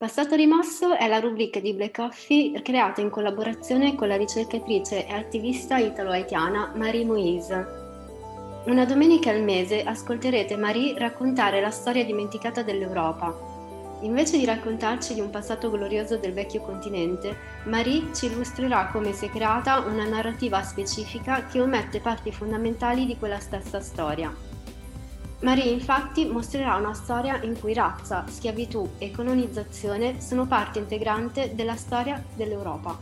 Passato rimosso è la rubrica di Black Coffee creata in collaborazione con la ricercatrice e attivista italo-haitiana Marie Moise. Una domenica al mese ascolterete Marie raccontare la storia dimenticata dell'Europa. Invece di raccontarci di un passato glorioso del vecchio continente, Marie ci illustrerà come si è creata una narrativa specifica che omette parti fondamentali di quella stessa storia. Marie infatti mostrerà una storia in cui razza, schiavitù e colonizzazione sono parte integrante della storia dell'Europa.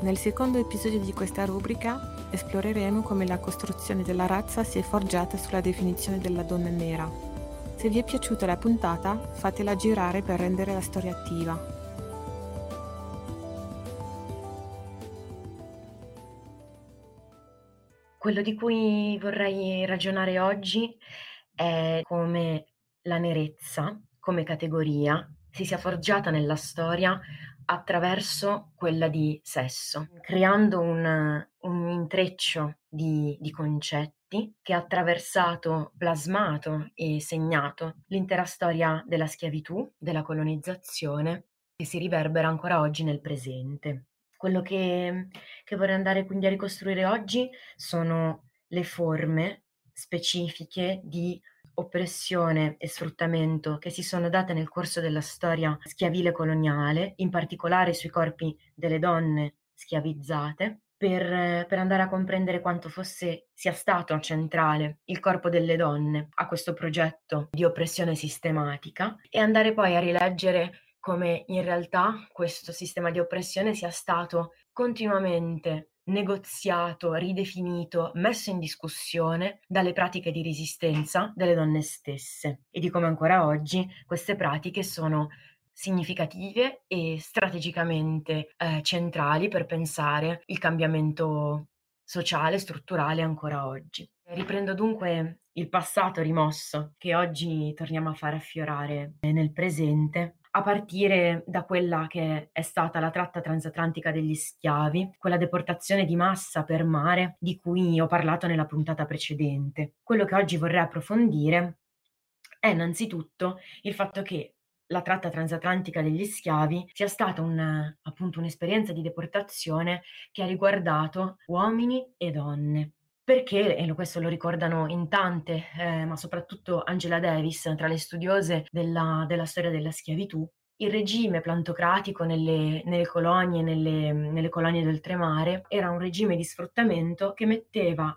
Nel secondo episodio di questa rubrica esploreremo come la costruzione della razza si è forgiata sulla definizione della donna nera. Se vi è piaciuta la puntata, fatela girare per rendere la storia attiva. Quello di cui vorrei ragionare oggi è come la nerezza, come categoria, si sia forgiata nella storia attraverso quella di sesso, creando un, un intreccio di, di concetti che ha attraversato, plasmato e segnato l'intera storia della schiavitù, della colonizzazione, che si riverbera ancora oggi nel presente. Quello che, che vorrei andare quindi a ricostruire oggi sono le forme specifiche di oppressione e sfruttamento che si sono date nel corso della storia schiavile coloniale, in particolare sui corpi delle donne schiavizzate, per, per, andare a comprendere quanto fosse sia stato centrale il corpo delle donne a questo progetto di oppressione sistematica e andare poi a rileggere come in realtà questo sistema di oppressione sia stato continuamente negoziato, ridefinito, messo in discussione dalle pratiche di resistenza delle donne stesse e di come ancora oggi queste pratiche sono significative e strategicamente eh, centrali per pensare il cambiamento sociale, strutturale ancora oggi. Riprendo dunque il passato rimosso che oggi torniamo a far affiorare nel presente a partire da quella che è stata la tratta transatlantica degli schiavi, quella deportazione di massa per mare di cui ho parlato nella puntata precedente. Quello che oggi vorrei approfondire è innanzitutto il fatto che la tratta transatlantica degli schiavi sia stata un, appunto un'esperienza di deportazione che ha riguardato uomini e donne. Perché, e questo lo ricordano in tante, eh, ma soprattutto Angela Davis, tra le studiose della, della storia della schiavitù, il regime plantocratico nelle, nelle colonie, nelle, nelle colonie d'oltremare, era un regime di sfruttamento che metteva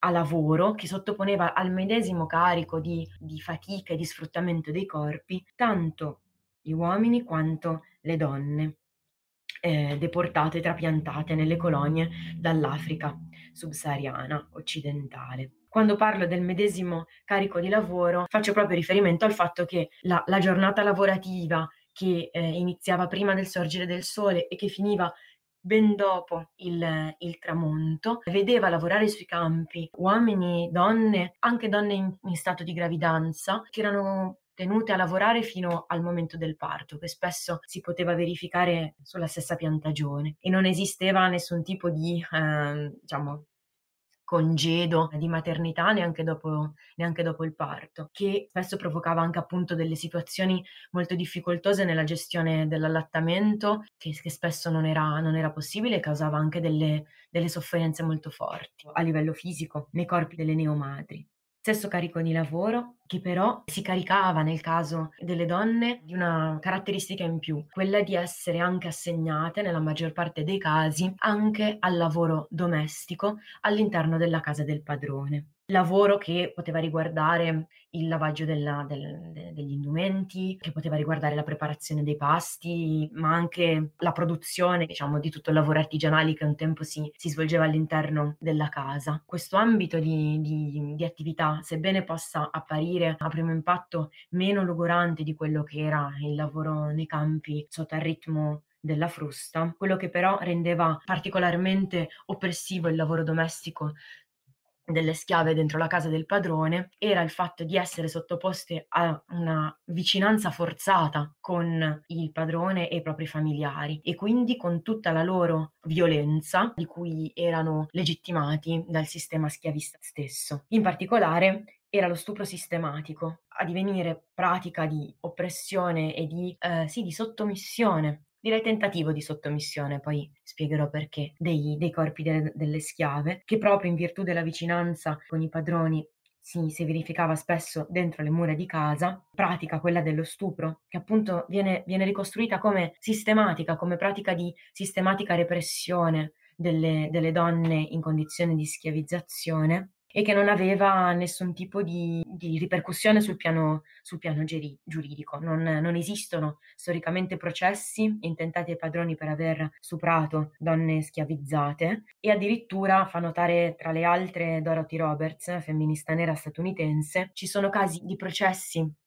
a lavoro, che sottoponeva al medesimo carico di, di fatica e di sfruttamento dei corpi, tanto gli uomini quanto le donne eh, deportate trapiantate nelle colonie dall'Africa subsahariana occidentale. Quando parlo del medesimo carico di lavoro, faccio proprio riferimento al fatto che la, la giornata lavorativa che eh, iniziava prima del sorgere del sole e che finiva ben dopo il, il, tramonto, vedeva lavorare sui campi uomini, donne, anche donne in, in stato di gravidanza, che erano tenute a lavorare fino al momento del parto, che spesso si poteva verificare sulla stessa piantagione e non esisteva nessun tipo di, eh, diciamo, congedo di maternità neanche dopo, neanche dopo il parto, che spesso provocava anche appunto delle situazioni molto difficoltose nella gestione dell'allattamento, che, che spesso non era, non era, possibile e causava anche delle, delle sofferenze molto forti a livello fisico nei corpi delle neomadri. Stesso carico di lavoro che però si caricava nel caso delle donne di una caratteristica in più, quella di essere anche assegnate nella maggior parte dei casi anche al lavoro domestico all'interno della casa del padrone lavoro che poteva riguardare il lavaggio della, del, de, degli indumenti, che poteva riguardare la preparazione dei pasti, ma anche la produzione, diciamo, di tutto il lavoro artigianale che un tempo si, si svolgeva all'interno della casa. Questo ambito di, di, di attività, sebbene possa apparire a primo impatto meno logorante di quello che era il lavoro nei campi sotto il ritmo della frusta. Quello che però rendeva particolarmente oppressivo il lavoro domestico delle schiave dentro la casa del padrone era il fatto di essere sottoposte a una vicinanza forzata con il padrone e i propri familiari e quindi con tutta la loro violenza di cui erano legittimati dal sistema schiavista stesso. In particolare era lo stupro sistematico, a divenire pratica di oppressione e di, eh, sì, di sottomissione direi tentativo di sottomissione, poi spiegherò perché, dei, dei corpi de, delle schiave, che proprio in virtù della vicinanza con i padroni si, si, verificava spesso dentro le mura di casa, pratica quella dello stupro, che appunto viene, viene ricostruita come sistematica, come pratica di sistematica repressione delle, delle donne in condizioni di schiavizzazione, e che non aveva nessun tipo di, di ripercussione sul piano, sul piano geri, giuridico. Non, non, esistono storicamente processi intentati ai padroni per aver stuprato donne schiavizzate e addirittura fa notare tra le altre Dorothy Roberts, femminista nera statunitense, ci sono casi di processi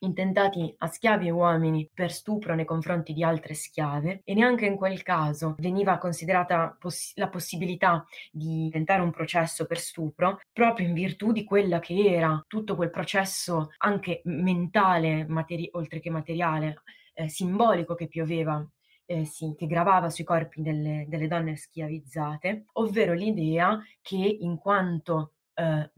intentati a schiavi e uomini per stupro nei confronti di altre schiave e neanche in quel caso veniva considerata poss- la possibilità di tentare un processo per stupro proprio in virtù di quella che era tutto quel processo anche mentale, materi- oltre che materiale, eh, simbolico che pioveva eh, sì, che gravava sui corpi delle, delle, donne schiavizzate, ovvero l'idea che in quanto eh,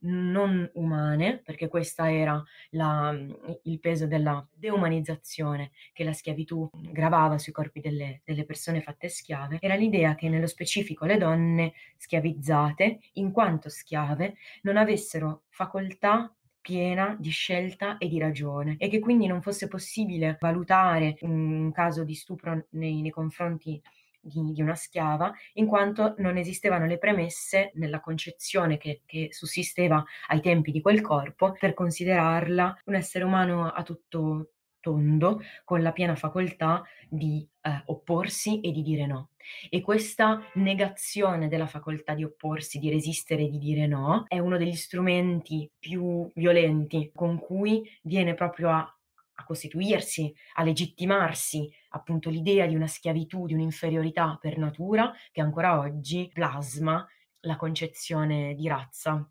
non umane, perché questa era la, il peso della deumanizzazione che la schiavitù gravava sui corpi delle, delle, persone fatte schiave, era l'idea che nello specifico le donne schiavizzate, in quanto schiave, non avessero facoltà piena di scelta e di ragione e che quindi non fosse possibile valutare un caso di stupro nei, nei confronti di, di, una schiava, in quanto non esistevano le premesse nella concezione che, che, sussisteva ai tempi di quel corpo per considerarla un essere umano a tutto tondo, con la piena facoltà di eh, opporsi e di dire no. E questa negazione della facoltà di opporsi, di resistere e di dire no, è uno degli strumenti più violenti con cui viene proprio a a costituirsi, a legittimarsi appunto l'idea di una schiavitù, di un'inferiorità per natura che ancora oggi plasma la concezione di razza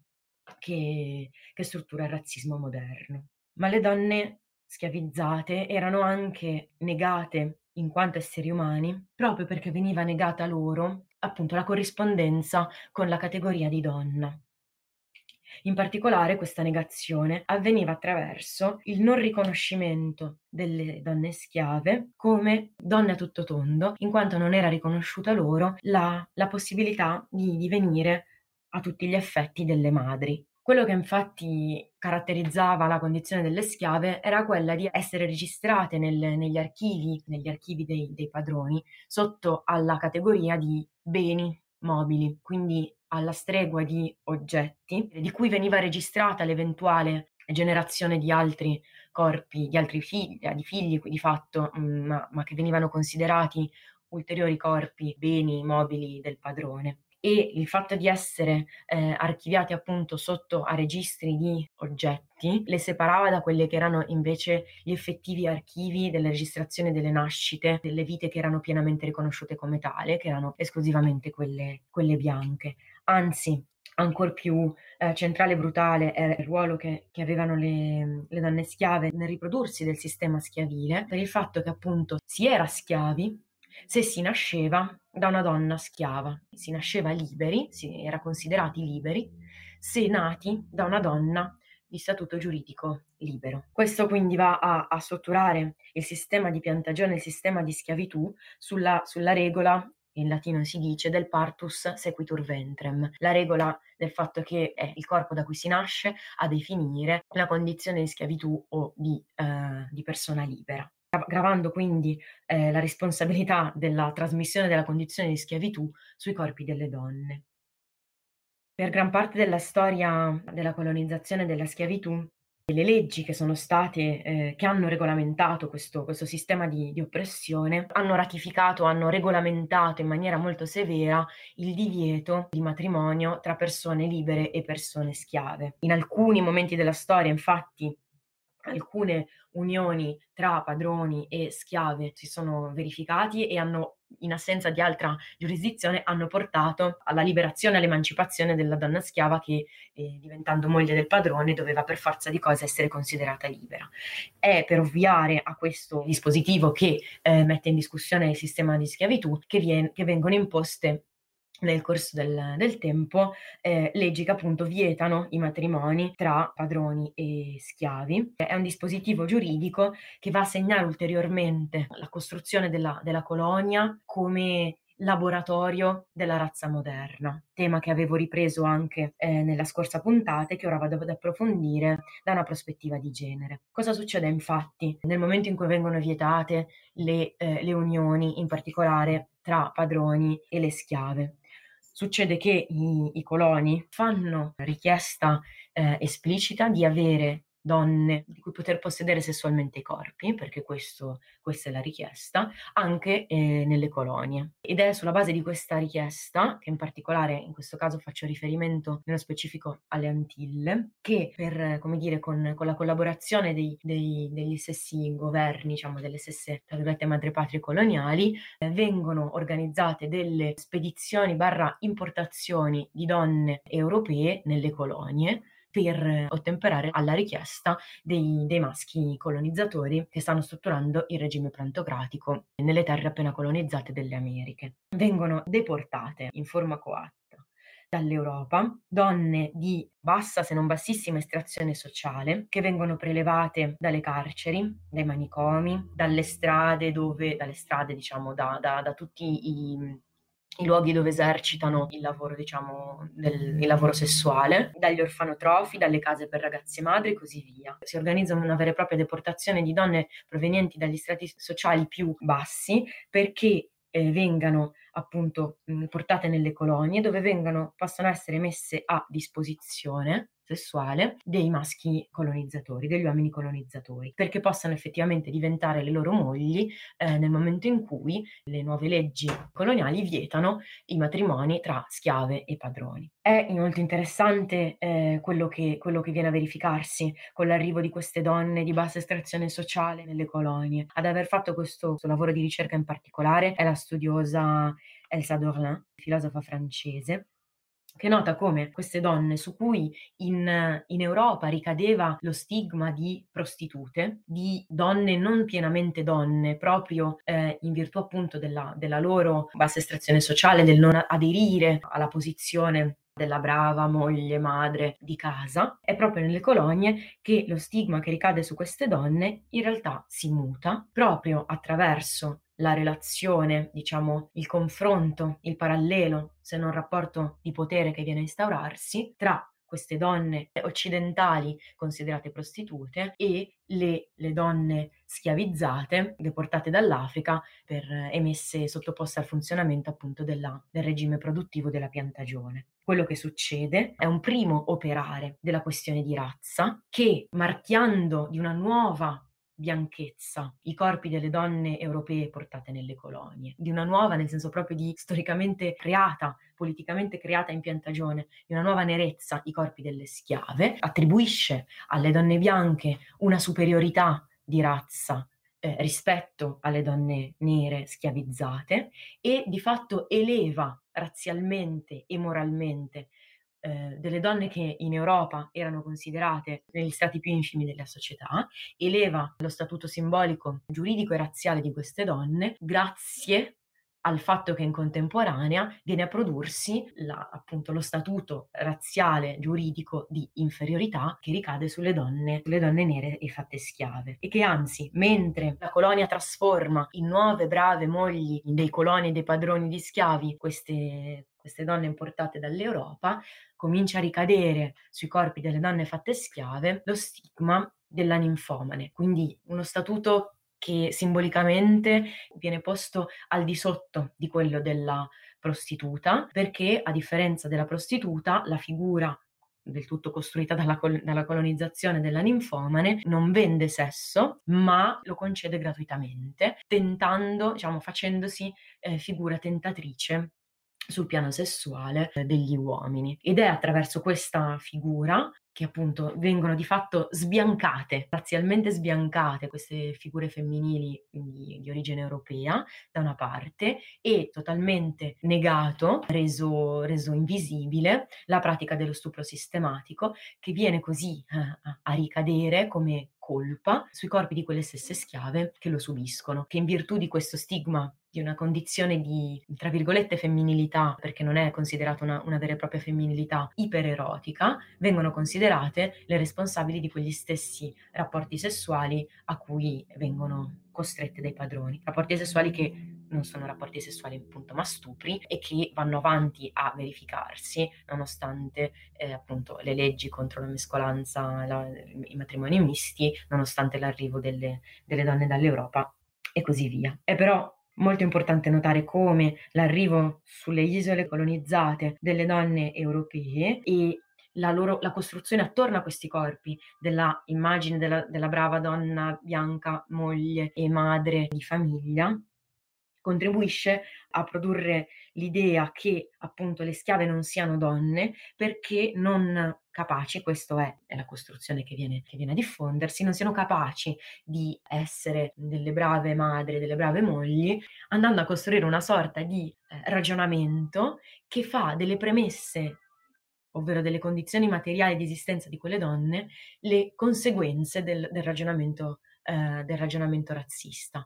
che, che struttura il razzismo moderno. Ma le donne schiavizzate erano anche negate in quanto esseri umani proprio perché veniva negata loro appunto la corrispondenza con la categoria di donna. In particolare questa negazione avveniva attraverso il non riconoscimento delle donne schiave come donne a tutto tondo, in quanto non era riconosciuta loro la, la possibilità di divenire a tutti gli effetti delle madri. Quello che infatti caratterizzava la condizione delle schiave era quella di essere registrate nel, negli archivi, negli archivi dei, dei padroni, sotto alla categoria di beni mobili, quindi alla stregua di oggetti, di cui veniva registrata l'eventuale generazione di altri corpi, di altri figli, di figli di fatto, mm, ma, ma che venivano considerati ulteriori corpi, beni mobili del padrone e il fatto di essere eh, archiviati appunto sotto a registri di oggetti le separava da quelle che erano invece gli effettivi archivi della registrazione delle nascite, delle vite che erano pienamente riconosciute come tale, che erano esclusivamente quelle, quelle bianche. Anzi, ancora più eh, centrale e brutale era il ruolo che, che avevano le, le, donne schiave nel riprodursi del sistema schiavile, per il fatto che appunto si era schiavi se si nasceva da una donna schiava, si nasceva liberi, si era considerati liberi, se nati da una donna di statuto giuridico libero. Questo quindi va a, a strutturare il sistema di piantagione, il sistema di schiavitù sulla, sulla regola in latino si dice del partus sequitur ventrem, la regola del fatto che è il corpo da cui si nasce a definire la condizione di schiavitù o di, eh, di persona libera gravando quindi eh, la responsabilità della trasmissione della condizione di schiavitù sui corpi delle donne. Per gran parte della storia della colonizzazione della schiavitù, le leggi che sono state, eh, che hanno regolamentato questo, questo sistema di, di, oppressione, hanno ratificato, hanno regolamentato in maniera molto severa il divieto di matrimonio tra persone libere e persone schiave. In alcuni momenti della storia, infatti, alcune unioni tra padroni e schiave si sono verificati e hanno in assenza di altra giurisdizione hanno portato alla liberazione e all'emancipazione della donna schiava che eh, diventando moglie del padrone doveva per forza di cose essere considerata libera. È per ovviare a questo dispositivo che eh, mette in discussione il sistema di schiavitù che, viene, che vengono imposte nel corso del, del tempo eh, leggi che appunto vietano i matrimoni tra padroni e schiavi. È un dispositivo giuridico che va a segnare ulteriormente la costruzione della, della colonia come laboratorio della razza moderna, tema che avevo ripreso anche eh, nella scorsa puntata e che ora vado ad approfondire da una prospettiva di genere. Cosa succede infatti nel momento in cui vengono vietate le, eh, le unioni, in particolare tra padroni e le schiave? Succede che i, i coloni fanno richiesta eh, esplicita di avere donne di cui poter possedere sessualmente i corpi, perché questo, questa è la richiesta, anche eh, nelle colonie. Ed è sulla base di questa richiesta, che in particolare in questo caso faccio riferimento nello specifico alle Antille, che per, come dire, con, con la collaborazione dei, dei, degli stessi governi, diciamo delle stesse, tra virgolette, madrepatrie coloniali, eh, vengono organizzate delle spedizioni barra importazioni di donne europee nelle colonie, per ottemperare alla richiesta dei, dei maschi colonizzatori che stanno strutturando il regime plantocratico nelle terre appena colonizzate delle Americhe. Vengono deportate in forma coatta dall'Europa, donne di bassa se non bassissima estrazione sociale che vengono prelevate dalle carceri, dai manicomi, dalle strade dove, dalle strade diciamo da, da, da tutti i i luoghi dove esercitano il lavoro, diciamo, del, il lavoro sessuale, dagli orfanotrofi, dalle case per ragazze madri e così via. Si organizza una vera e propria deportazione di donne provenienti dagli strati sociali più bassi perché eh, vengano appunto portate nelle colonie dove vengano, possono essere messe a disposizione sessuale dei maschi colonizzatori, degli uomini colonizzatori, perché possano effettivamente diventare le loro mogli eh, nel momento in cui le nuove leggi coloniali vietano i matrimoni tra schiave e padroni. È molto interessante eh, quello, che, quello che viene a verificarsi con l'arrivo di queste donne di bassa estrazione sociale nelle colonie. Ad aver fatto questo, questo lavoro di ricerca in particolare è la studiosa Elsa Dorlin, filosofa francese, che nota come queste donne su cui in, in, Europa ricadeva lo stigma di prostitute, di donne non pienamente donne, proprio eh, in virtù appunto della, della loro bassa estrazione sociale, del non aderire alla posizione della brava moglie, madre di casa, è proprio nelle colonie che lo stigma che ricade su queste donne in realtà si muta proprio attraverso la relazione, diciamo, il confronto, il parallelo, se non rapporto di potere che viene a instaurarsi tra queste donne occidentali considerate prostitute e le, le, donne schiavizzate, deportate dall'Africa per emesse sottoposte al funzionamento appunto della, del regime produttivo della piantagione. Quello che succede è un primo operare della questione di razza che, marchiando di una nuova bianchezza, i corpi delle donne europee portate nelle colonie, di una nuova, nel senso proprio di storicamente creata, politicamente creata in piantagione, di una nuova nerezza, i corpi delle schiave, attribuisce alle donne bianche una superiorità di razza eh, rispetto alle donne nere schiavizzate e di fatto eleva razzialmente e moralmente eh, delle donne che in Europa erano considerate negli stati più infimi della società, eleva lo statuto simbolico, giuridico e razziale di queste donne grazie al fatto che in contemporanea viene a prodursi la, appunto lo statuto razziale giuridico di inferiorità che ricade sulle donne, sulle donne nere e fatte schiave. E che anzi mentre la colonia trasforma in nuove brave mogli dei coloni e dei padroni di schiavi queste, queste donne importate dall'Europa comincia a ricadere sui corpi delle donne fatte schiave lo stigma della ninfomane, quindi uno statuto che simbolicamente viene posto al di sotto di quello della prostituta, perché a differenza della prostituta, la figura del tutto costruita dalla, col- dalla, colonizzazione della ninfomane, non vende sesso, ma lo concede gratuitamente, tentando, diciamo, facendosi eh, figura tentatrice sul piano sessuale degli uomini. Ed è attraverso questa figura che appunto vengono di fatto sbiancate, razzialmente sbiancate queste figure femminili di, di, origine europea da una parte e totalmente negato, reso, reso invisibile la pratica dello stupro sistematico che viene così eh, a ricadere come colpa sui corpi di quelle stesse schiave che lo subiscono, che in virtù di questo stigma di una condizione di, tra virgolette, femminilità, perché non è considerata una, una vera e propria femminilità ipererotica, vengono considerate le responsabili di quegli stessi rapporti sessuali a cui vengono costrette dai padroni. Rapporti sessuali che non sono rapporti sessuali appunto ma stupri e che vanno avanti a verificarsi nonostante eh, appunto le leggi contro la mescolanza, la, i matrimoni misti, nonostante l'arrivo delle, delle donne dall'Europa e così via. È però Molto importante notare come l'arrivo sulle isole colonizzate delle donne europee e la, loro, la costruzione attorno a questi corpi della immagine della, della brava donna bianca, moglie e madre di famiglia contribuisce a produrre l'idea che appunto le schiave non siano donne perché non capaci, questa è, è, la costruzione che viene, che viene, a diffondersi, non siano capaci di essere delle brave madri, delle brave mogli, andando a costruire una sorta di eh, ragionamento che fa delle premesse ovvero delle condizioni materiali di esistenza di quelle donne, le conseguenze del, del, ragionamento, eh, del ragionamento razzista.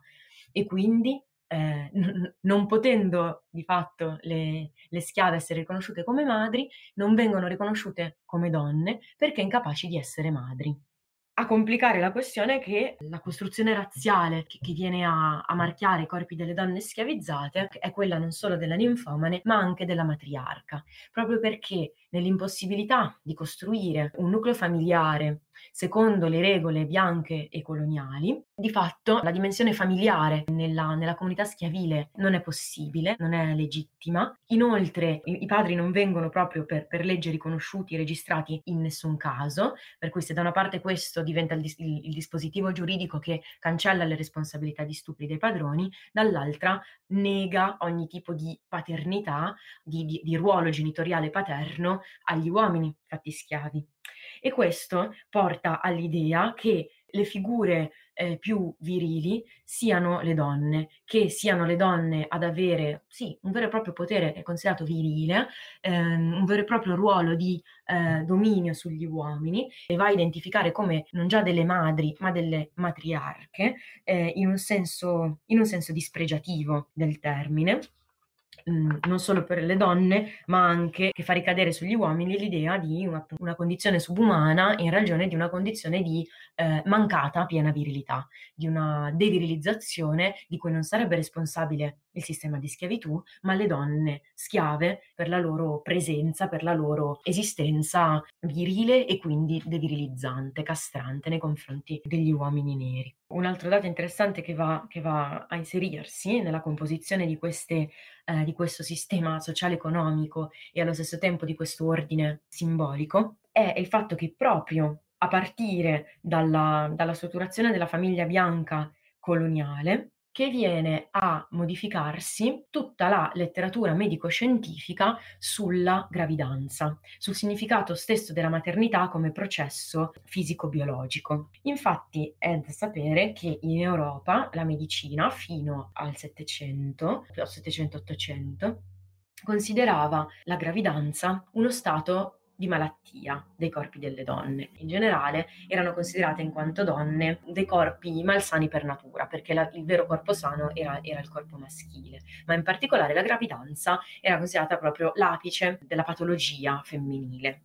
E quindi eh, n- non potendo di fatto le, le, schiave essere riconosciute come madri, non vengono riconosciute come donne perché incapaci di essere madri. A complicare la questione che la costruzione razziale che, che viene a, a, marchiare i corpi delle donne schiavizzate è quella non solo della ninfomane ma anche della matriarca, proprio perché nell'impossibilità di costruire un nucleo familiare secondo le regole bianche e coloniali, di fatto la dimensione familiare nella, nella comunità schiavile non è possibile, non è legittima. Inoltre i, i padri non vengono proprio per, per legge riconosciuti registrati in nessun caso, per cui se da una parte questo diventa il, il, il dispositivo giuridico che cancella le responsabilità di stupri dei padroni, dall'altra nega ogni tipo di paternità, di, di, di ruolo genitoriale paterno agli uomini fatti schiavi. E questo porta all'idea che le figure eh, più virili siano le donne, che siano le donne ad avere, sì, un vero e proprio potere è considerato virile, ehm, un vero e proprio ruolo di eh, dominio sugli uomini e va a identificare come non già delle madri, ma delle matriarche, eh, in, un senso, in un senso dispregiativo del termine. Mhmm, non solo per le donne, ma anche che fa ricadere sugli uomini l'idea di una, una condizione subumana in ragione di una condizione di eh, mancata piena virilità, di una devirilizzazione di cui non sarebbe responsabile il sistema di schiavitù, ma le donne schiave per la loro presenza, per la loro esistenza virile e quindi devirilizzante, castrante nei confronti degli uomini neri. Un altro dato interessante che va, che va a inserirsi nella composizione di, queste, eh, di questo sistema sociale-economico e allo stesso tempo di questo ordine simbolico è il fatto che proprio a partire dalla, dalla strutturazione della famiglia bianca coloniale, che viene a modificarsi tutta la letteratura medico-scientifica sulla gravidanza, sul significato stesso della maternità come processo fisico-biologico. Infatti è da sapere che in Europa la medicina fino al 700, 700-800, considerava la gravidanza uno stato di malattia dei corpi delle donne. In generale erano considerate in quanto donne dei corpi malsani per natura, perché la, il vero corpo sano era, era il corpo maschile, ma in particolare la gravidanza era considerata proprio l'apice della patologia femminile.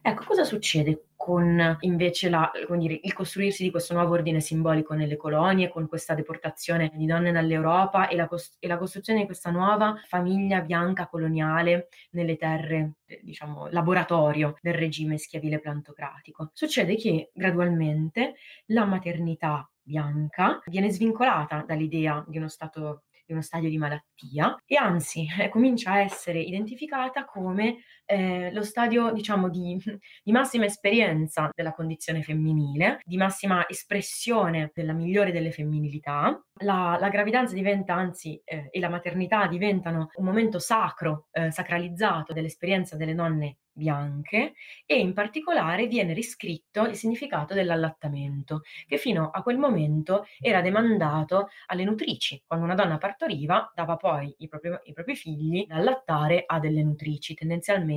Ecco, cosa succede con invece la, dire, il costruirsi di questo nuovo ordine simbolico nelle colonie, con questa deportazione di donne dall'Europa e la, cost- e la costruzione di questa nuova famiglia bianca coloniale nelle terre, eh, diciamo, laboratorio del regime schiavile plantocratico. Succede che gradualmente la maternità bianca viene svincolata dall'idea di uno stato di uno stadio di malattia e anzi eh, comincia a essere identificata come eh, lo stadio diciamo di, di, massima esperienza della condizione femminile, di massima espressione della migliore delle femminilità. La, la gravidanza diventa anzi eh, e la maternità diventano un momento sacro, eh, sacralizzato dell'esperienza delle donne bianche e in particolare viene riscritto il significato dell'allattamento, che fino a quel momento era demandato alle nutrici. Quando una donna partoriva, dava poi i propri, i propri figli da allattare a delle nutrici, tendenzialmente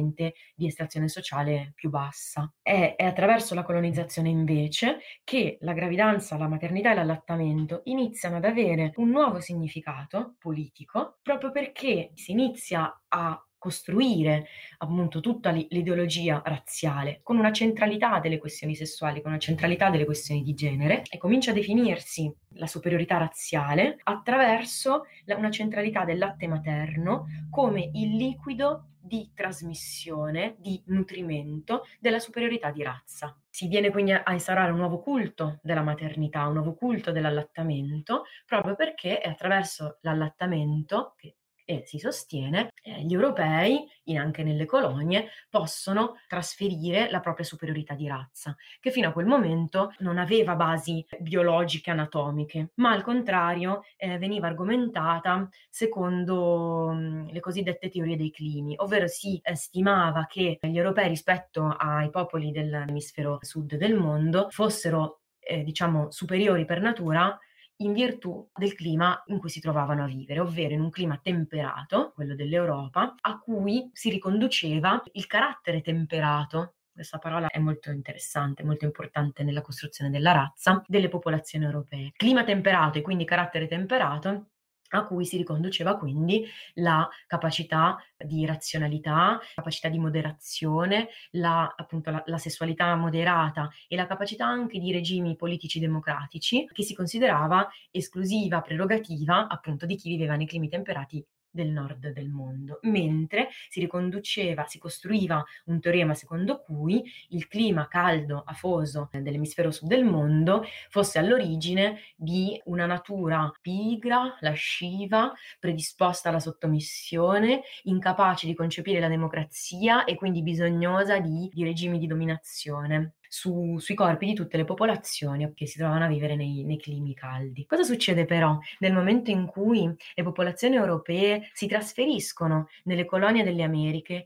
di estrazione sociale più bassa. È, è attraverso la colonizzazione invece che la gravidanza, la maternità e l'allattamento iniziano ad avere un nuovo significato politico proprio perché si inizia a costruire appunto tutta l'ideologia razziale con una centralità delle questioni sessuali, con una centralità delle questioni di genere e comincia a definirsi la superiorità razziale attraverso una centralità del latte materno come il liquido di trasmissione, di nutrimento della superiorità di razza. Si viene quindi a instaurare un nuovo culto della maternità, un nuovo culto dell'allattamento, proprio perché è attraverso l'allattamento che e si sostiene eh, gli europei, anche nelle colonie, possono trasferire la propria superiorità di razza, che fino a quel momento non aveva basi biologiche anatomiche, ma al contrario eh, veniva argomentata secondo mh, mm, le cosiddette teorie dei climi, ovvero si eh, stimava che gli europei rispetto ai popoli dell'emisfero sud del mondo fossero eh, diciamo superiori per natura in virtù del clima in cui si trovavano a vivere, ovvero in un clima temperato, quello dell'Europa, a cui si riconduceva il carattere temperato questa parola è molto interessante, molto importante nella costruzione della razza delle popolazioni europee. Clima temperato e quindi carattere temperato a cui si riconduceva quindi la capacità di razionalità, capacità di moderazione, la, appunto la, la, sessualità moderata e la capacità anche di regimi politici democratici che si considerava esclusiva prerogativa appunto di chi viveva nei climi temperati del nord del mondo, mentre si riconduceva, si costruiva un teorema secondo cui il clima caldo, afoso dell'emisfero sud del mondo fosse all'origine di una natura pigra, lasciva, predisposta alla sottomissione, incapace di concepire la democrazia e quindi bisognosa di, di regimi di dominazione su, sui corpi di tutte le popolazioni che si trovano a vivere nei, nei climi caldi. Cosa succede però nel momento in cui le popolazioni europee si trasferiscono nelle colonie delle Americhe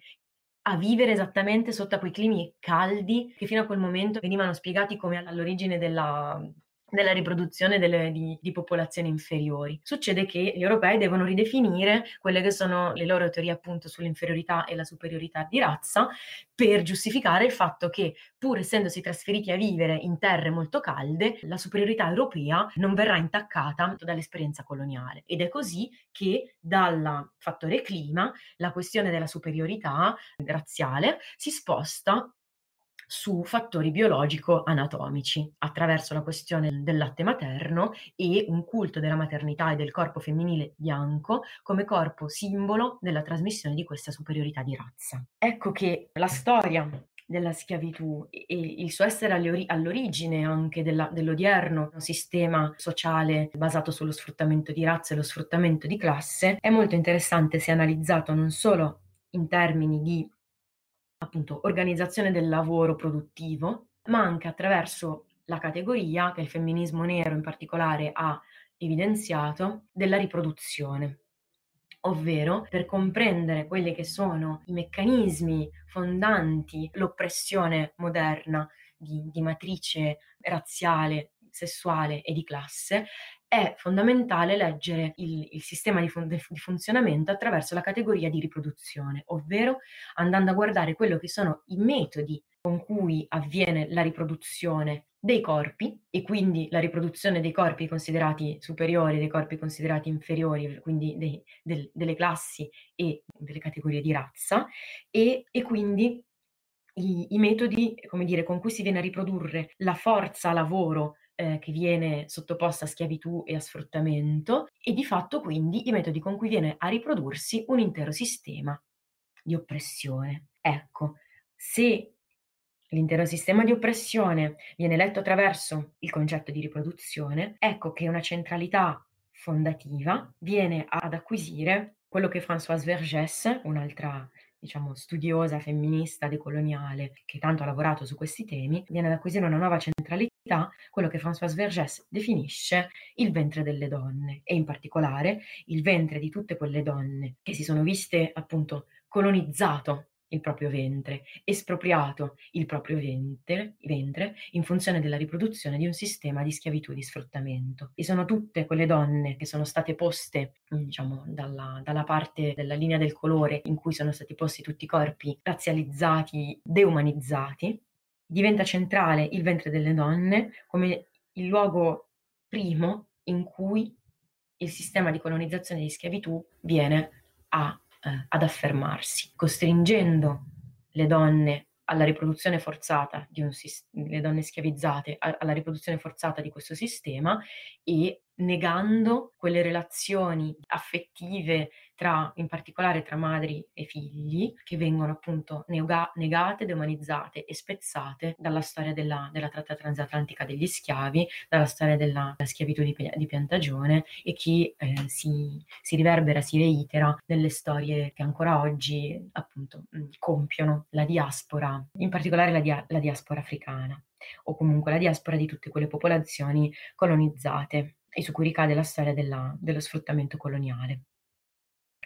a vivere esattamente sotto quei climi caldi che fino a quel momento venivano spiegati come all'origine della, della riproduzione delle, di, di, popolazioni inferiori. Succede che gli europei devono ridefinire quelle che sono le loro teorie appunto sull'inferiorità e la superiorità di razza per giustificare il fatto che pur essendosi trasferiti a vivere in terre molto calde, la superiorità europea non verrà intaccata dall'esperienza coloniale. Ed è così che dal fattore clima la questione della superiorità razziale si sposta su fattori biologico-anatomici attraverso la questione del latte materno e un culto della maternità e del corpo femminile bianco come corpo simbolo della trasmissione di questa superiorità di razza. Ecco che la storia della schiavitù e il suo essere all'origine anche della, dell'odierno sistema sociale basato sullo sfruttamento di razza e lo sfruttamento di classe è molto interessante se analizzato non solo in termini di appunto organizzazione del lavoro produttivo, ma anche attraverso la categoria che il femminismo nero in particolare ha evidenziato della riproduzione, ovvero per comprendere quelli che sono i meccanismi fondanti l'oppressione moderna di, di matrice razziale, sessuale e di classe, è fondamentale leggere il, il sistema di, fun- di, funzionamento attraverso la categoria di riproduzione, ovvero andando a guardare quello che sono i metodi con cui avviene la riproduzione dei corpi e quindi la riproduzione dei corpi considerati superiori, dei corpi considerati inferiori, quindi dei, del, delle classi e delle categorie di razza e, e quindi i, i, metodi dire, con cui si viene a riprodurre la forza lavoro eh, che viene sottoposta a schiavitù e a sfruttamento e di fatto quindi i metodi con cui viene a riprodursi un intero sistema di oppressione. Ecco, se l'intero sistema di oppressione viene letto attraverso il concetto di riproduzione, ecco che una centralità fondativa viene ad acquisire quello che Françoise Vergès, un'altra diciamo, studiosa femminista decoloniale che tanto ha lavorato su questi temi, viene ad acquisire una nuova centralità, quello che Françoise Vergès definisce il ventre delle donne e in particolare il ventre di tutte quelle donne che si sono viste appunto colonizzato il proprio ventre, espropriato il proprio ventre, ventre, in funzione della riproduzione di un sistema di schiavitù e di sfruttamento. E sono tutte quelle donne che sono state poste, diciamo, dalla, dalla parte della linea del colore in cui sono stati posti tutti i corpi razzializzati, deumanizzati, diventa centrale il ventre delle donne come il luogo primo in cui il sistema di colonizzazione di schiavitù viene a eh, ad affermarsi, costringendo le donne alla riproduzione forzata di un le donne schiavizzate alla riproduzione forzata di questo sistema e negando quelle relazioni affettive tra, in particolare tra madri e figli, che vengono appunto nega- negate, demonizzate e spezzate dalla storia della, della, tratta transatlantica degli schiavi, dalla storia della, della schiavitù di, di, piantagione e che eh, si, si, riverbera, si reitera nelle storie che ancora oggi appunto compiono la diaspora, in particolare la, dia- la diaspora africana o comunque la diaspora di tutte quelle popolazioni colonizzate e su cui ricade la storia della, dello sfruttamento coloniale.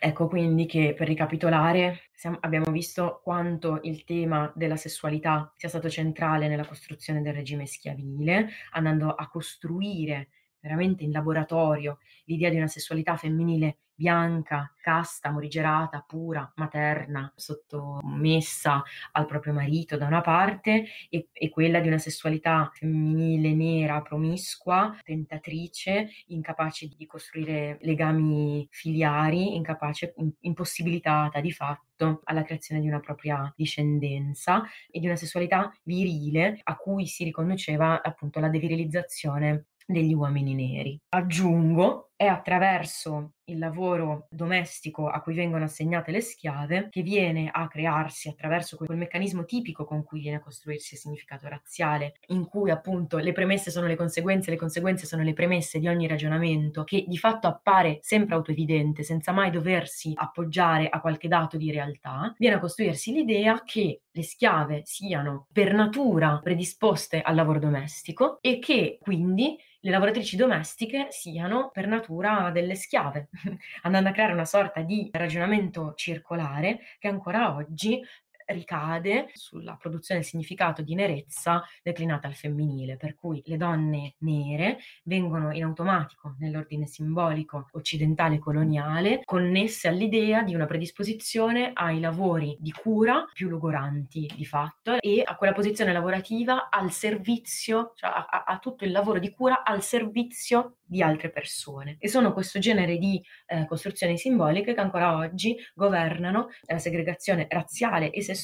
Ecco quindi che per ricapitolare siamo, abbiamo visto quanto il tema della sessualità sia stato centrale nella costruzione del regime schiavile, andando a costruire veramente in laboratorio l'idea di una sessualità femminile bianca, casta, morigerata, pura, materna, sottomessa al proprio marito da una parte e, e, quella di una sessualità femminile nera, promiscua, tentatrice, incapace di costruire legami filiari, incapace, impossibilitata di fatto alla creazione di una propria discendenza e di una sessualità virile a cui si riconduceva appunto la devirilizzazione degli uomini neri. Aggiungo, è attraverso il lavoro domestico a cui vengono assegnate le schiave che viene a crearsi attraverso quel meccanismo tipico con cui viene a costruirsi il significato razziale, in cui appunto le premesse sono le conseguenze, le conseguenze sono le premesse di ogni ragionamento, che di fatto appare sempre autoevidente, senza mai doversi appoggiare a qualche dato di realtà, viene a costruirsi l'idea che le schiave siano per natura predisposte al lavoro domestico e che quindi le lavoratrici domestiche siano per natura delle schiave, andando a creare una sorta di ragionamento circolare che ancora oggi ricade sulla produzione del significato di nerezza declinata al femminile, per cui le donne nere vengono in automatico nell'ordine simbolico occidentale coloniale connesse all'idea di una predisposizione ai lavori di cura più logoranti di fatto e a quella posizione lavorativa al servizio, cioè a, a tutto il lavoro di cura al servizio di altre persone. E sono questo genere di eh, costruzioni simboliche che ancora oggi governano la segregazione razziale e sessuale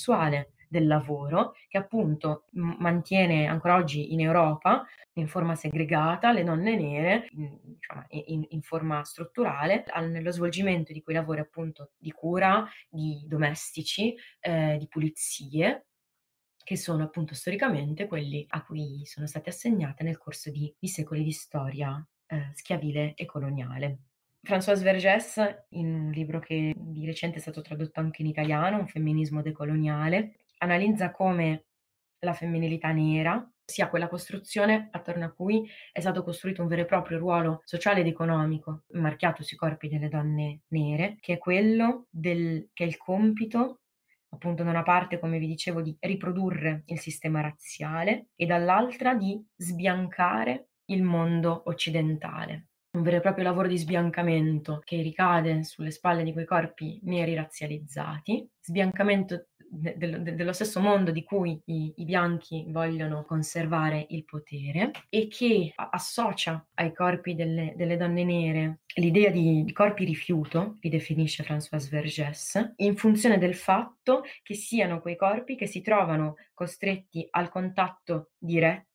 del lavoro, che appunto mantiene ancora oggi in Europa in forma segregata le donne nere in, diciamo, in, in forma strutturale al, nello svolgimento di quei lavori appunto di cura, di domestici, eh, di pulizie che sono appunto storicamente quelli a cui sono state assegnate nel corso di, di secoli di storia eh, schiavile e coloniale. Françoise Vergès, in un libro che di recente è stato tradotto anche in italiano, Un femminismo decoloniale, analizza come la femminilità nera sia quella costruzione attorno a cui è stato costruito un vero e proprio ruolo sociale ed economico marchiato sui corpi delle donne nere, che è quello del, che è il compito appunto da una parte, come vi dicevo, di riprodurre il sistema razziale e dall'altra di sbiancare il mondo occidentale. Un vero e proprio lavoro di sbiancamento che ricade sulle spalle di quei corpi neri razzializzati, sbiancamento de- de- dello stesso mondo di cui i-, i, bianchi vogliono conservare il potere e che associa ai corpi delle, delle donne nere l'idea di, di, corpi rifiuto, li definisce Françoise Vergès, in funzione del fatto che siano quei corpi che si trovano costretti al contatto diretto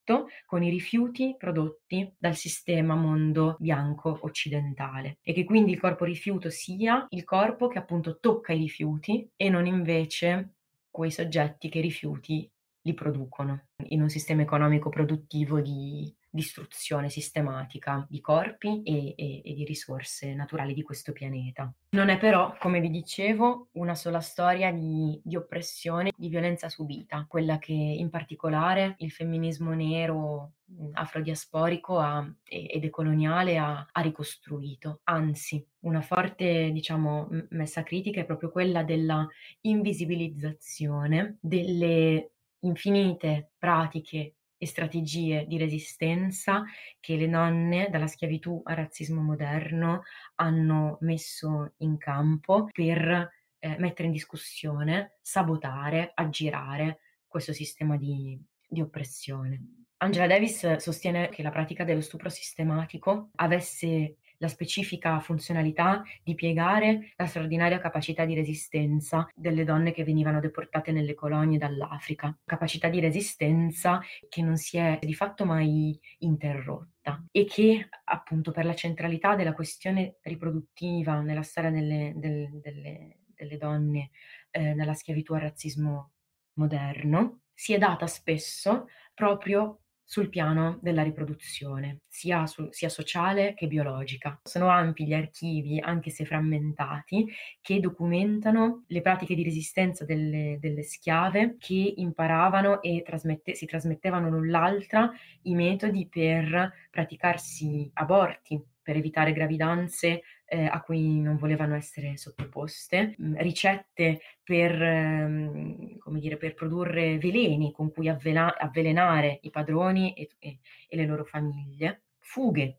con i rifiuti prodotti dal sistema mondo bianco occidentale e che quindi il corpo rifiuto sia il corpo che appunto tocca i rifiuti e non invece quei soggetti che i rifiuti li producono in un sistema economico produttivo di, distruzione sistematica di corpi e, e, e, di risorse naturali di questo pianeta. Non è però, come vi dicevo, una sola storia di, di oppressione, di violenza subita, quella che in particolare il femminismo nero afrodiasporico ha, e decoloniale ha, ha, ricostruito. Anzi, una forte, diciamo, messa critica è proprio quella della invisibilizzazione delle infinite pratiche e strategie di resistenza che le donne dalla schiavitù al razzismo moderno hanno messo in campo per eh, mettere in discussione, sabotare, aggirare questo sistema di, di oppressione. Angela Davis sostiene che la pratica dello stupro sistematico avesse la specifica funzionalità di piegare la straordinaria capacità di resistenza delle donne che venivano deportate nelle colonie dall'Africa, capacità di resistenza che non si è di fatto mai interrotta e che appunto per la centralità della questione riproduttiva nella storia delle, delle, delle, delle donne eh, nella schiavitù al razzismo moderno si è data spesso proprio sul piano della riproduzione, sia, su, sia, sociale che biologica. Sono ampi gli archivi, anche se frammentati, che documentano le pratiche di resistenza delle, delle schiave che imparavano e trasmette, si trasmettevano l'un l'altra i metodi per praticarsi aborti, per evitare gravidanze eh, a cui non volevano essere sottoposte, mm, ricette per, ehm, come dire, per produrre veleni con cui avvela- avvelenare i padroni e, e, e le loro famiglie, fughe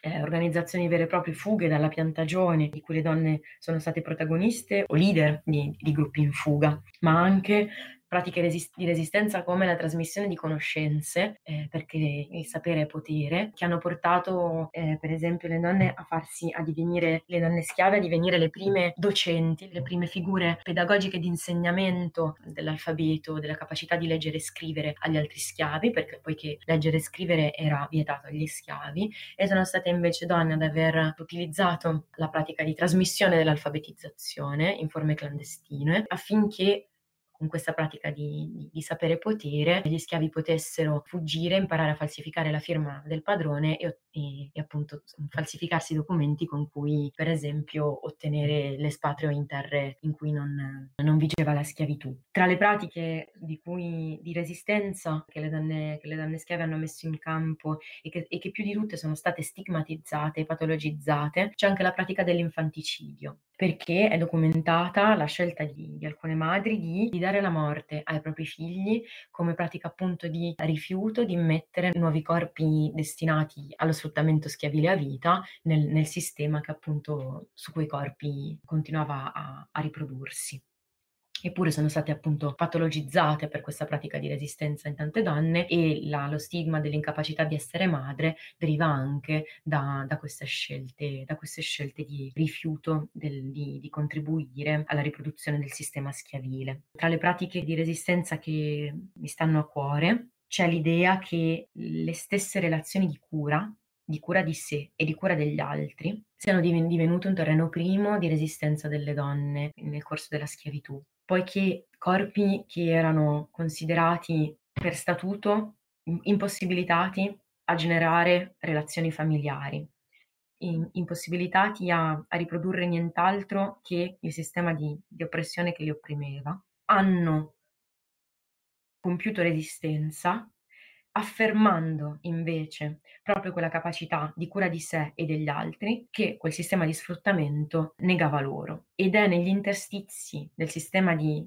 eh, organizzazioni vere e proprie fughe dalla piantagione di cui le donne sono state protagoniste o leader di, di gruppi in fuga, ma anche pratiche resist- di resistenza come la trasmissione di conoscenze, eh, perché il sapere è potere, che hanno portato eh, per esempio le donne a farsi, a divenire, le donne schiave a divenire le prime docenti, le prime figure pedagogiche di insegnamento dell'alfabeto, della capacità di leggere e scrivere agli altri schiavi, perché poiché leggere e scrivere era vietato agli schiavi, e sono state invece donne ad aver utilizzato la pratica di trasmissione dell'alfabetizzazione in forme clandestine affinché con questa pratica di, di, di, sapere potere, gli schiavi potessero fuggire, imparare a falsificare la firma del padrone e, e, e appunto falsificarsi i documenti con cui, per esempio, ottenere l'espatrio in terre in cui non, non vigeva la schiavitù. Tra le pratiche di, cui, di resistenza che le, donne, che le, donne, schiave hanno messo in campo e che, e che più di tutte sono state stigmatizzate e patologizzate, c'è anche la pratica dell'infanticidio perché è documentata la scelta di, di alcune madri di, di, dare la morte ai propri figli come pratica appunto di rifiuto di immettere nuovi corpi destinati allo sfruttamento schiavile a vita nel, nel sistema che appunto su quei corpi continuava a, a riprodursi eppure sono state appunto patologizzate per questa pratica di resistenza in tante donne e la, lo stigma dell'incapacità di essere madre deriva anche da, da, queste, scelte, da queste scelte di rifiuto del, di, di contribuire alla riproduzione del sistema schiavile. Tra le pratiche di resistenza che mi stanno a cuore c'è l'idea che le stesse relazioni di cura di cura di sé e di cura degli altri siano divenute un terreno primo di resistenza delle donne nel corso della schiavitù poiché corpi che erano considerati per statuto impossibilitati a generare relazioni familiari, impossibilitati a, a riprodurre nient'altro che il sistema di, di oppressione che li opprimeva, hanno compiuto resistenza affermando invece proprio quella capacità di cura di sé e degli altri che quel sistema di sfruttamento negava loro. Ed è negli interstizi del sistema di,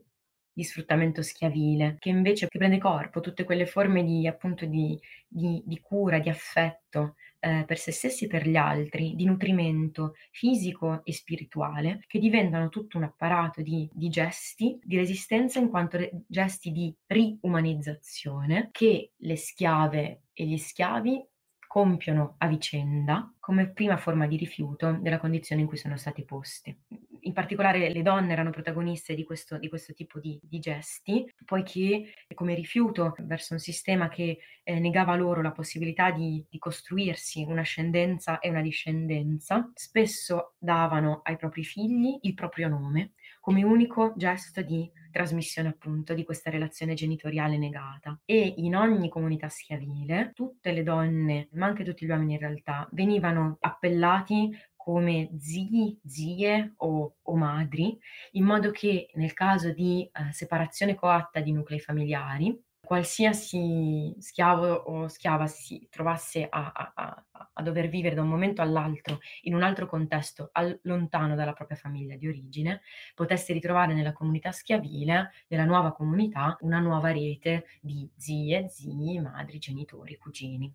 di sfruttamento schiavile che invece che prende corpo tutte quelle forme di, appunto, di, di, di cura, di affetto, eh, per se stessi e per gli altri, di nutrimento fisico e spirituale, che diventano tutto un apparato di, di gesti di resistenza in quanto re- gesti di riumanizzazione che le schiave e gli schiavi compiono a vicenda come prima forma di rifiuto della condizione in cui sono stati posti in particolare le donne erano protagoniste di questo, di questo tipo di, di, gesti, poiché come rifiuto verso un sistema che eh, negava loro la possibilità di, di costruirsi un'ascendenza e una discendenza, spesso davano ai propri figli il proprio nome come unico gesto di trasmissione appunto di questa relazione genitoriale negata. E in ogni comunità schiavile tutte le donne, ma anche tutti gli uomini in realtà, venivano appellati come zii, zie o, o, madri, in modo che nel caso di eh, separazione coatta di nuclei familiari, qualsiasi schiavo o schiava si trovasse a, a, a, dover vivere da un momento all'altro in un altro contesto al, lontano dalla propria famiglia di origine, potesse ritrovare nella comunità schiavile, nella nuova comunità, una nuova rete di zie, zii, madri, genitori, cugini.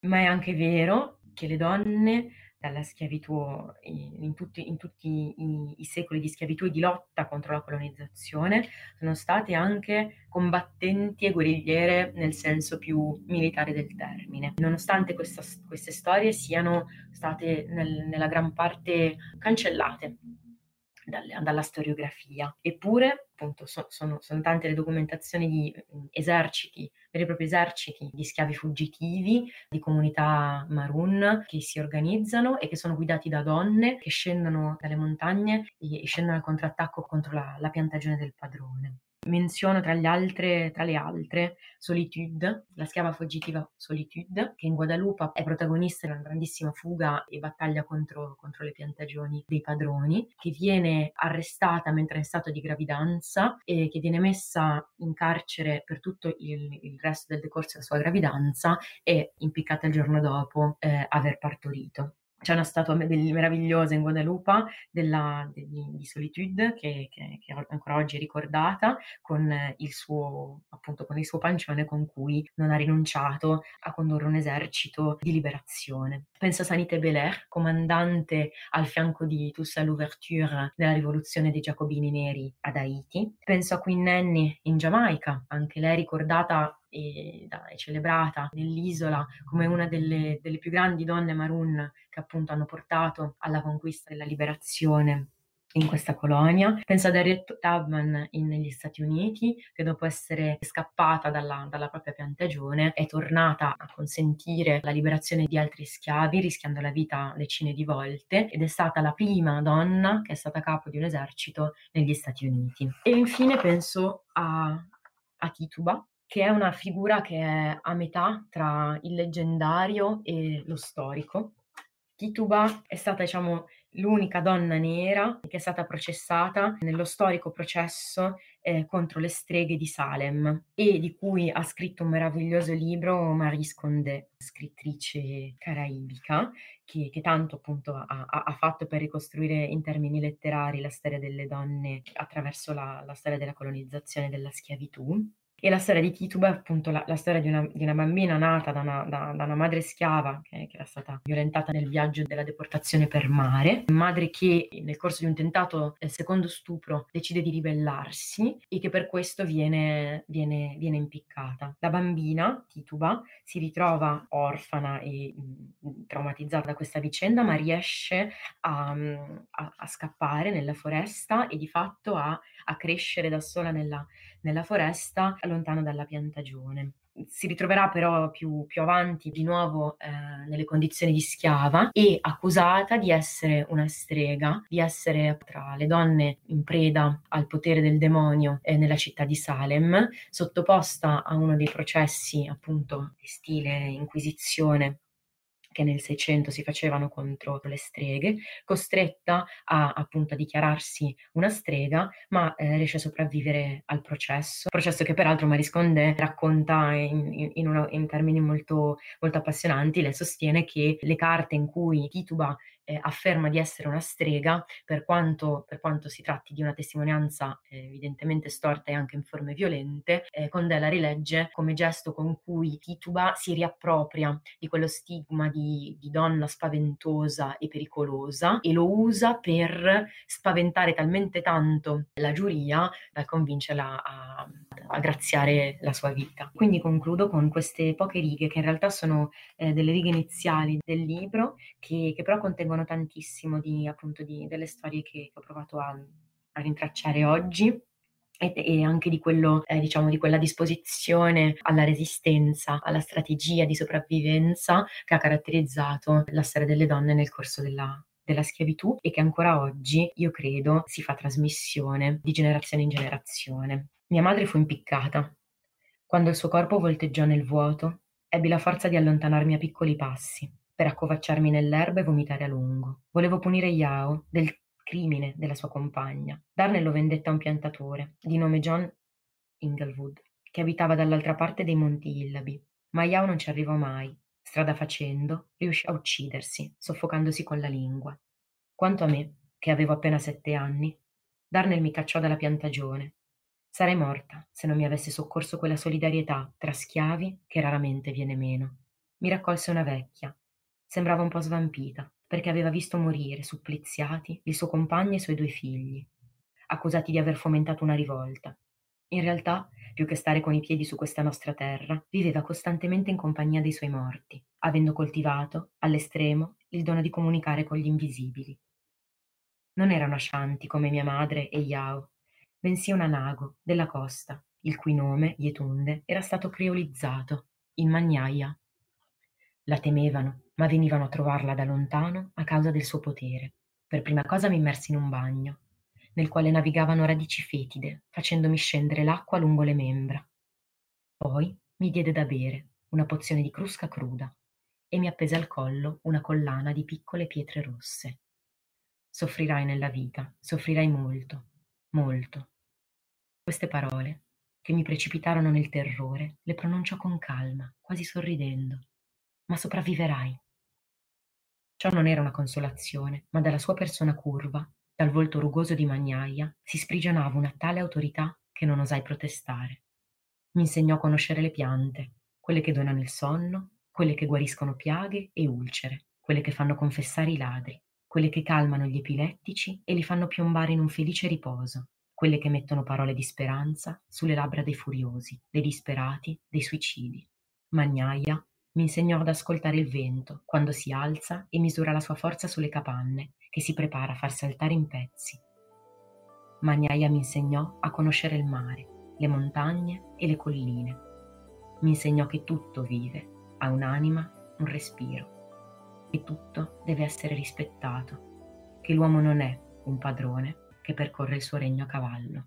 Ma è anche vero che le donne dalla schiavitù in tutti, in tutti i, i, secoli di schiavitù e di lotta contro la colonizzazione, sono state anche combattenti e guerrigliere nel senso più militare del termine. Nonostante questa, queste storie siano state nel, nella gran parte cancellate dalla, storiografia. Eppure, appunto, so, sono, sono, tante le documentazioni di mhmm, eserciti, veri e propri eserciti di schiavi fuggitivi, di comunità marun che si organizzano e che sono guidati da donne che scendono dalle montagne e scendono al contrattacco contro la, la piantagione del padrone. Menziono tra, altre, tra, le altre Solitude, la schiava fuggitiva Solitude, che in Guadalupe è protagonista di una grandissima fuga e battaglia contro, contro le piantagioni dei padroni, che viene arrestata mentre è in stato di gravidanza e che viene messa in carcere per tutto il, il resto del decorso della sua gravidanza e impiccata il giorno dopo eh, aver partorito c'è una statua meravigliosa in Guadalupe della, di, di, Solitude che, che, che, ancora oggi è ricordata con il, suo, appunto, con il suo pancione con cui non ha rinunciato a condurre un esercito di liberazione. Penso a Sanité Belair, comandante al fianco di Toussaint Louverture nella rivoluzione dei Giacobini Neri ad Haiti. Penso a Queen Annie in Giamaica, anche lei ricordata e, da, e celebrata nell'isola come una delle, delle più grandi donne maroon che appunto hanno portato alla conquista della liberazione in questa colonia. Penso ad Harriet Tubman negli Stati Uniti, che dopo essere scappata dalla, dalla, propria piantagione è tornata a consentire la liberazione di altri schiavi, rischiando la vita decine di volte, ed è stata la prima donna che è stata capo di un esercito negli Stati Uniti. E infine penso a, a Tituba, che è una figura che è a metà tra il leggendario e lo storico. Tituba è stata, diciamo, l'unica donna nera che è stata processata nello storico processo eh, contro le streghe di Salem e di cui ha scritto un meraviglioso libro Marie Condé, scrittrice caraibica, che, che tanto appunto ha, ha, fatto per ricostruire in termini letterari la storia delle donne attraverso la, la storia della colonizzazione e della schiavitù. E la storia di Tituba è appunto la, la storia di una, di una, bambina nata da una, da, da una madre schiava che, che, era stata violentata nel viaggio della deportazione per mare, madre che nel corso di un tentato eh, secondo stupro decide di ribellarsi e che per questo viene, viene, viene impiccata. La bambina, Tituba, si ritrova orfana e mh, mm, traumatizzata da questa vicenda, ma riesce a, mm, a, a scappare nella foresta e di fatto a, a crescere da sola nella, nella foresta lontano dalla piantagione. Si ritroverà però più, più avanti di nuovo eh, nelle condizioni di schiava e accusata di essere una strega, di essere tra le donne in preda al potere del demonio eh, nella città di Salem, sottoposta a uno dei processi appunto di stile inquisizione che nel Seicento si facevano contro le streghe, costretta a appunto a dichiararsi una strega, ma eh, riesce a sopravvivere al processo, processo che peraltro Marie Condé racconta in, in, uno, in termini molto, molto appassionanti, le sostiene che le carte in cui Tituba eh, afferma di essere una strega, per quanto, per quanto, si tratti di una testimonianza eh, evidentemente storta e anche in forme violente, eh, Condé la rilegge come gesto con cui Tituba si riappropria di quello stigma di, di donna spaventosa e pericolosa e lo usa per spaventare talmente tanto la giuria da convincerla a, a graziare la sua vita. Quindi concludo con queste poche righe che in realtà sono eh, delle righe iniziali del libro che, che però contengono raccontano tantissimo di, appunto, di, delle storie che, ho provato a, a rintracciare oggi e, e, anche di, quello, eh, diciamo, di quella disposizione alla resistenza, alla strategia di sopravvivenza che ha caratterizzato la storia delle donne nel corso della, della schiavitù e che ancora oggi, io credo, si fa trasmissione di generazione in generazione. Mia madre fu impiccata. Quando il suo corpo volteggiò nel vuoto, ebbi la forza di allontanarmi a piccoli passi, per accovacciarmi nell'erba e vomitare a lungo. Volevo punire Yao del crimine della sua compagna. Darnell lo vendette a un piantatore, di nome John Inglewood, che abitava dall'altra parte dei monti Illabi. Ma Yao non ci arrivò mai Strada facendo, riuscì a uccidersi, soffocandosi con la lingua. Quanto a me, che avevo appena sette anni, Darnell mi cacciò dalla piantagione. Sarei morta se non mi avesse soccorso quella solidarietà tra schiavi che raramente viene meno. Mi raccolse una vecchia. Sembrava un po' svampita, perché aveva visto morire, suppliziati, il suo compagno e i suoi due figli, accusati di aver fomentato una rivolta. In realtà più che stare con i piedi su questa nostra terra, viveva costantemente in compagnia dei suoi morti, avendo coltivato, all'estremo, il dono di comunicare con gli invisibili. Non era una Shanti come mia madre e Yao, bensì una Nago della costa, il cui nome, Yetunde, era stato creolizzato, in Magnaia. La temevano, ma venivano a trovarla da lontano a causa del suo potere. Per prima cosa mi immersi in un bagno, nel quale navigavano radici fetide, facendomi scendere l'acqua lungo le membra. Poi mi diede da bere una pozione di crusca cruda e mi appese al collo una collana di piccole pietre rosse. Soffrirai nella vita, soffrirai molto, molto. Queste parole, che mi precipitarono nel terrore, le pronunciò con calma, quasi sorridendo. Ma sopravviverai. Ciò non era una consolazione, ma dalla sua persona curva dal volto rugoso di Magnaia si sprigionava una tale autorità che non osai protestare. Mi insegnò a conoscere le piante, quelle che donano il sonno, quelle che guariscono piaghe e ulcere, quelle che fanno confessare i ladri, quelle che calmano gli epilettici e li fanno piombare in un felice riposo, quelle che mettono parole di speranza sulle labbra dei furiosi, dei disperati, dei suicidi. Magnaia mi insegnò ad ascoltare il vento quando si alza e misura la sua forza sulle capanne che si prepara a far saltare in pezzi. Magnaia mi insegnò a conoscere il mare, le montagne e le colline. Mi insegnò che tutto vive, ha un'anima, un respiro, che tutto deve essere rispettato, che l'uomo non è un padrone che percorre il suo regno a cavallo.